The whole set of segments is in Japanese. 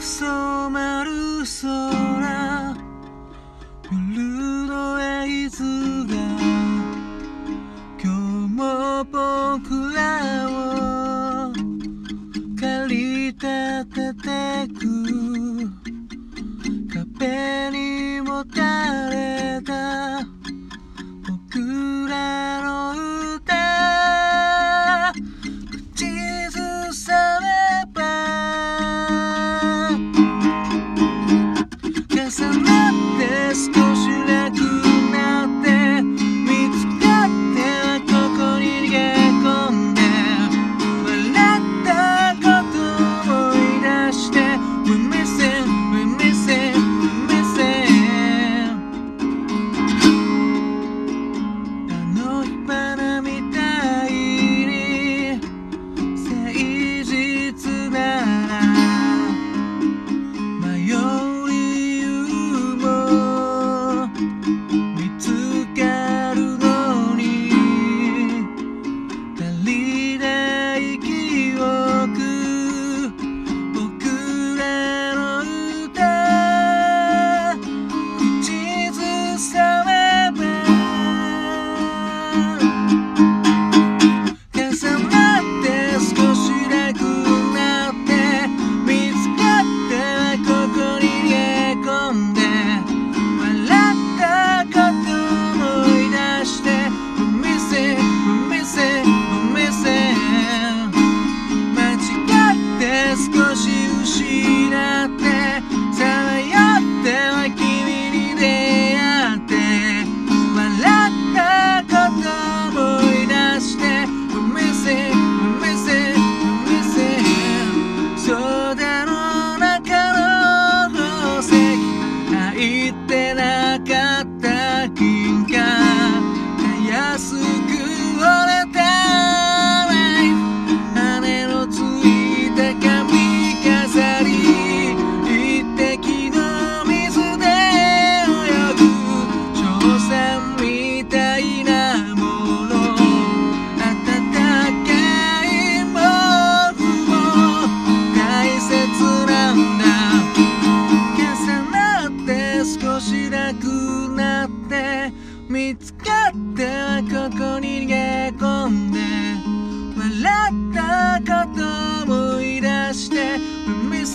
染まる空夜のエズが今日も僕らを駆り立ててく。壁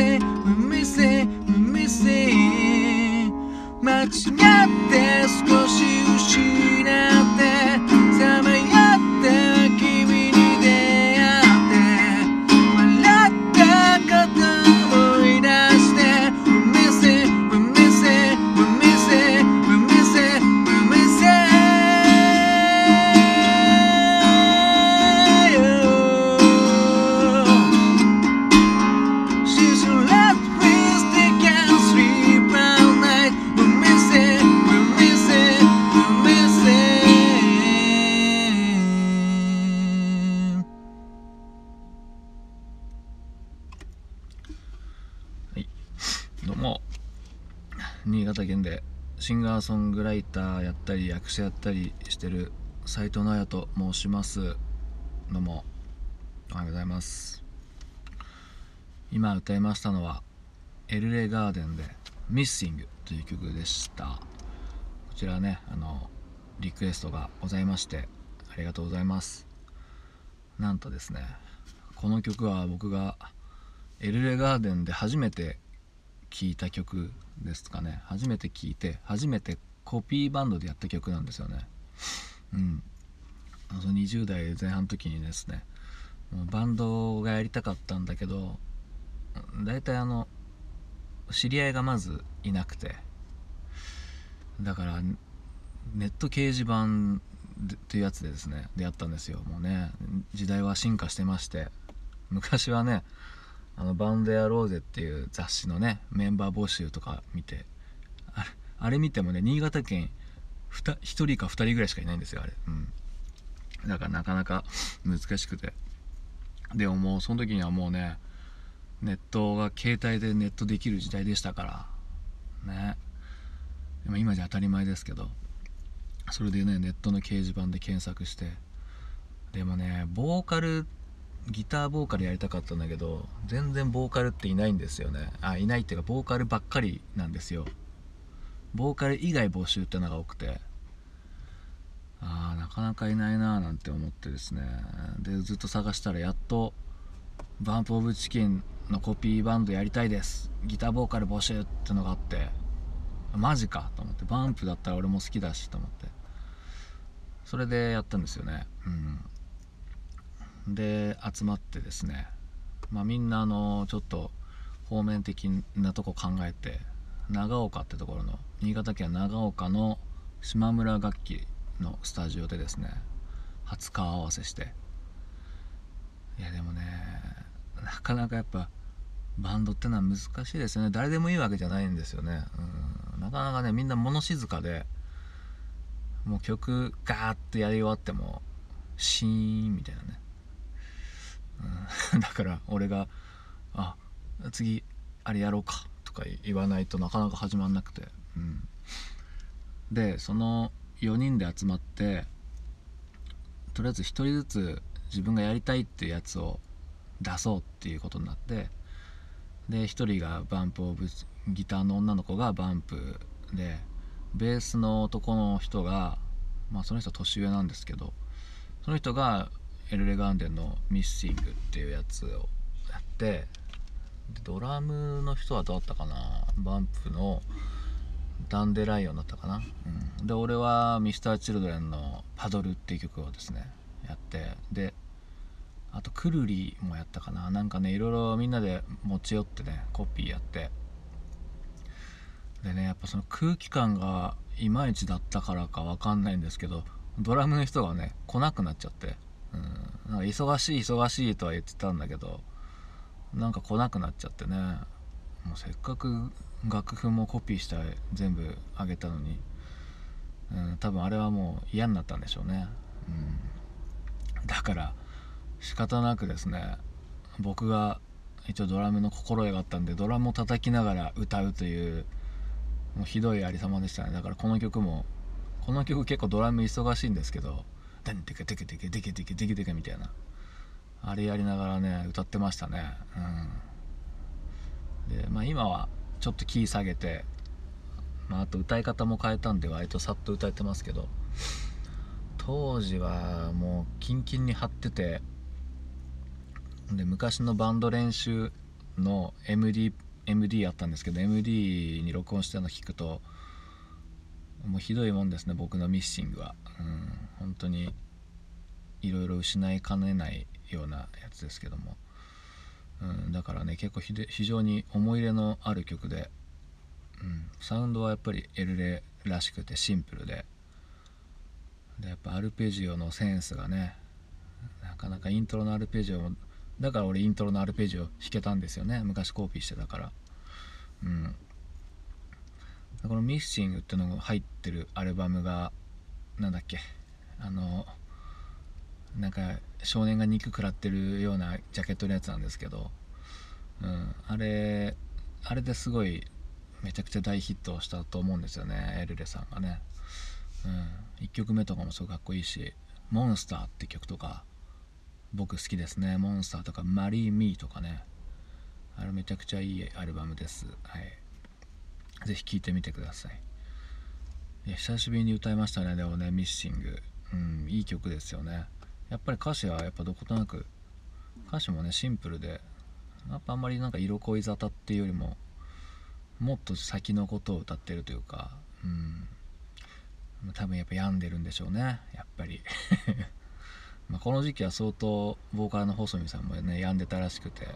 う、海せ、う海せ。間違って少し後ろ。潟県でシンガーソングライターやったり役者やったりしてる斉藤直也と申しますどうもおはようございます。今歌いましたのはエルレガーデンで「Missing」という曲でした。こちらねあのリクエストがございましてありがとうございます。なんとですねこの曲は僕がエルレガーデンで初めて聴いた曲ですかね。初めて聴いて初めてコピーバンドでやった曲なんですよね。うん。その20代前半の時にですねバンドがやりたかったんだけど大体あの知り合いがまずいなくて。だからネット掲示板でっていうやつでですね出会ったんですよ。もうね時代は進化してまして。昔はねあのバンドやろうぜっていう雑誌のねメンバー募集とか見てあれあれ見てもね新潟県1人か2人ぐらいしかいないんですよあれ。うん。だからなかなか難しくて。でももうその時にはもうねネットが携帯でネットできる時代でしたから。ね。今じゃ当たり前ですけど。それでねネットの掲示板で検索して。でもねボーカルギターボーカルやりたかったんだけど全然ボーカルっていないんですよね。あいないっていうかボーカルばっかりなんですよ。ボーカル以外募集ってのが多くて。あーなかなかいないなーなんて思ってですね。でずっと探したらやっとバンプ・オブ・チキンのコピーバンドやりたいです。ギターボーカル募集ってのがあって。マジかと思って。バンプだったら俺も好きだしと思って。それでやったんですよね。うん。で集まってですねまあみんなあのちょっと方面的なとこ考えて長岡ってところの新潟県長岡の島村楽器のスタジオでですね初顔合わせして。いやでもねなかなかやっぱバンドってのは難しいですよね。誰でもいいわけじゃないんですよね、うん、なかなかねみんな物静かでもう曲ガーッとやり終わってもシーンみたいなね、だから俺が「あ次あれやろうか」とか言わないとなかなか始まんなくて、うん、でその4人で集まってとりあえず1人ずつ自分がやりたいっていうやつを出そうっていうことになってで1人がバンプオブギターの女の子がバンプでベースの男の人がまあその人年上なんですけどその人がエルレガンデンの「ミッシング」っていうやつをやってドラムの人はどうだったかな？バンプのダンデライオンだったかな、うん、で俺は Mr.Children の「パドル」っていう曲をですねやってであとくるりもやったかな？なんかねいろいろみんなで持ち寄ってねコピーやって。でねやっぱその空気感がいまいちだったからかわかんないんですけどドラムの人がね来なくなっちゃって、うん、なんか忙しい忙しいとは言ってたんだけどなんか来なくなっちゃってね。もうせっかく楽譜もコピーして全部あげたのに、うん、多分あれはもう嫌になったんでしょうね、うん、だから仕方なくですね僕が一応ドラムの心得があったんでドラムを叩きながら歌うというもうひどいありさまでしたね。だからこの曲もこの曲結構ドラム忙しいんですけど「デンテケテケテケテケテケテケテケ」みたいな。あれやりながらね歌ってましたね。うん。でまあ今はちょっとキー下げて、まあ、あと歌い方も変えたんで割とさっと歌えてますけど当時はもうキンキンに張っててで昔のバンド練習の MD, MD あったんですけど MD に録音したの聞くともうひどいもんですね僕のミッシングは、うん、本当にいろいろ失いかねないようなやつですけども、うん、だからね結構非常に思い入れのある曲で、うん、サウンドはやっぱりエルレらしくてシンプルで。でやっぱアルペジオのセンスがねなかなかイントロのアルペジオもだから俺イントロのアルペジオ弾けたんですよね。昔コピーしてたから。うん。この「ミッシング」ってのが入ってるアルバムがなんだっけ？あのなんか少年が肉食らってるようなジャケットのやつなんですけど、うん、あれあれですごいめちゃくちゃ大ヒットしたと思うんですよねエルレさんがね、うん、1曲目とかもすごいかっこいいし「モンスター」って曲とか僕好きですね。モンスターとかマリー・ミーとかね。あれめちゃくちゃいいアルバムです。はい。ぜひ聴いてみてください。いや久しぶりに歌いましたね。でもねミッシングうんいい曲ですよね。やっぱり歌詞はやっぱどことなく歌詞もねシンプルでやっぱあんまりなんか色恋沙汰っていうよりももっと先のことを歌ってるというかうん。多分やっぱ病んでるんでしょうね。やっぱり。まこの時期は相当ボーカルの細見さんもね病んでたらしくて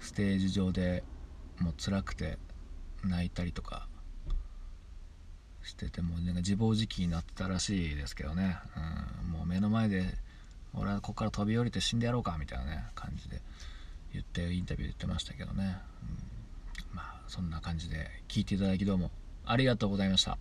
ステージ上でもう辛くて泣いたりとかしててもなんか自暴自棄になってたらしいですけどね、うん、もう目の前で俺はここから飛び降りて死んでやろうかみたいなね感じで言ってインタビュー言ってましたけどね、うん、まあそんな感じで聞いていただきどうもありがとうございました。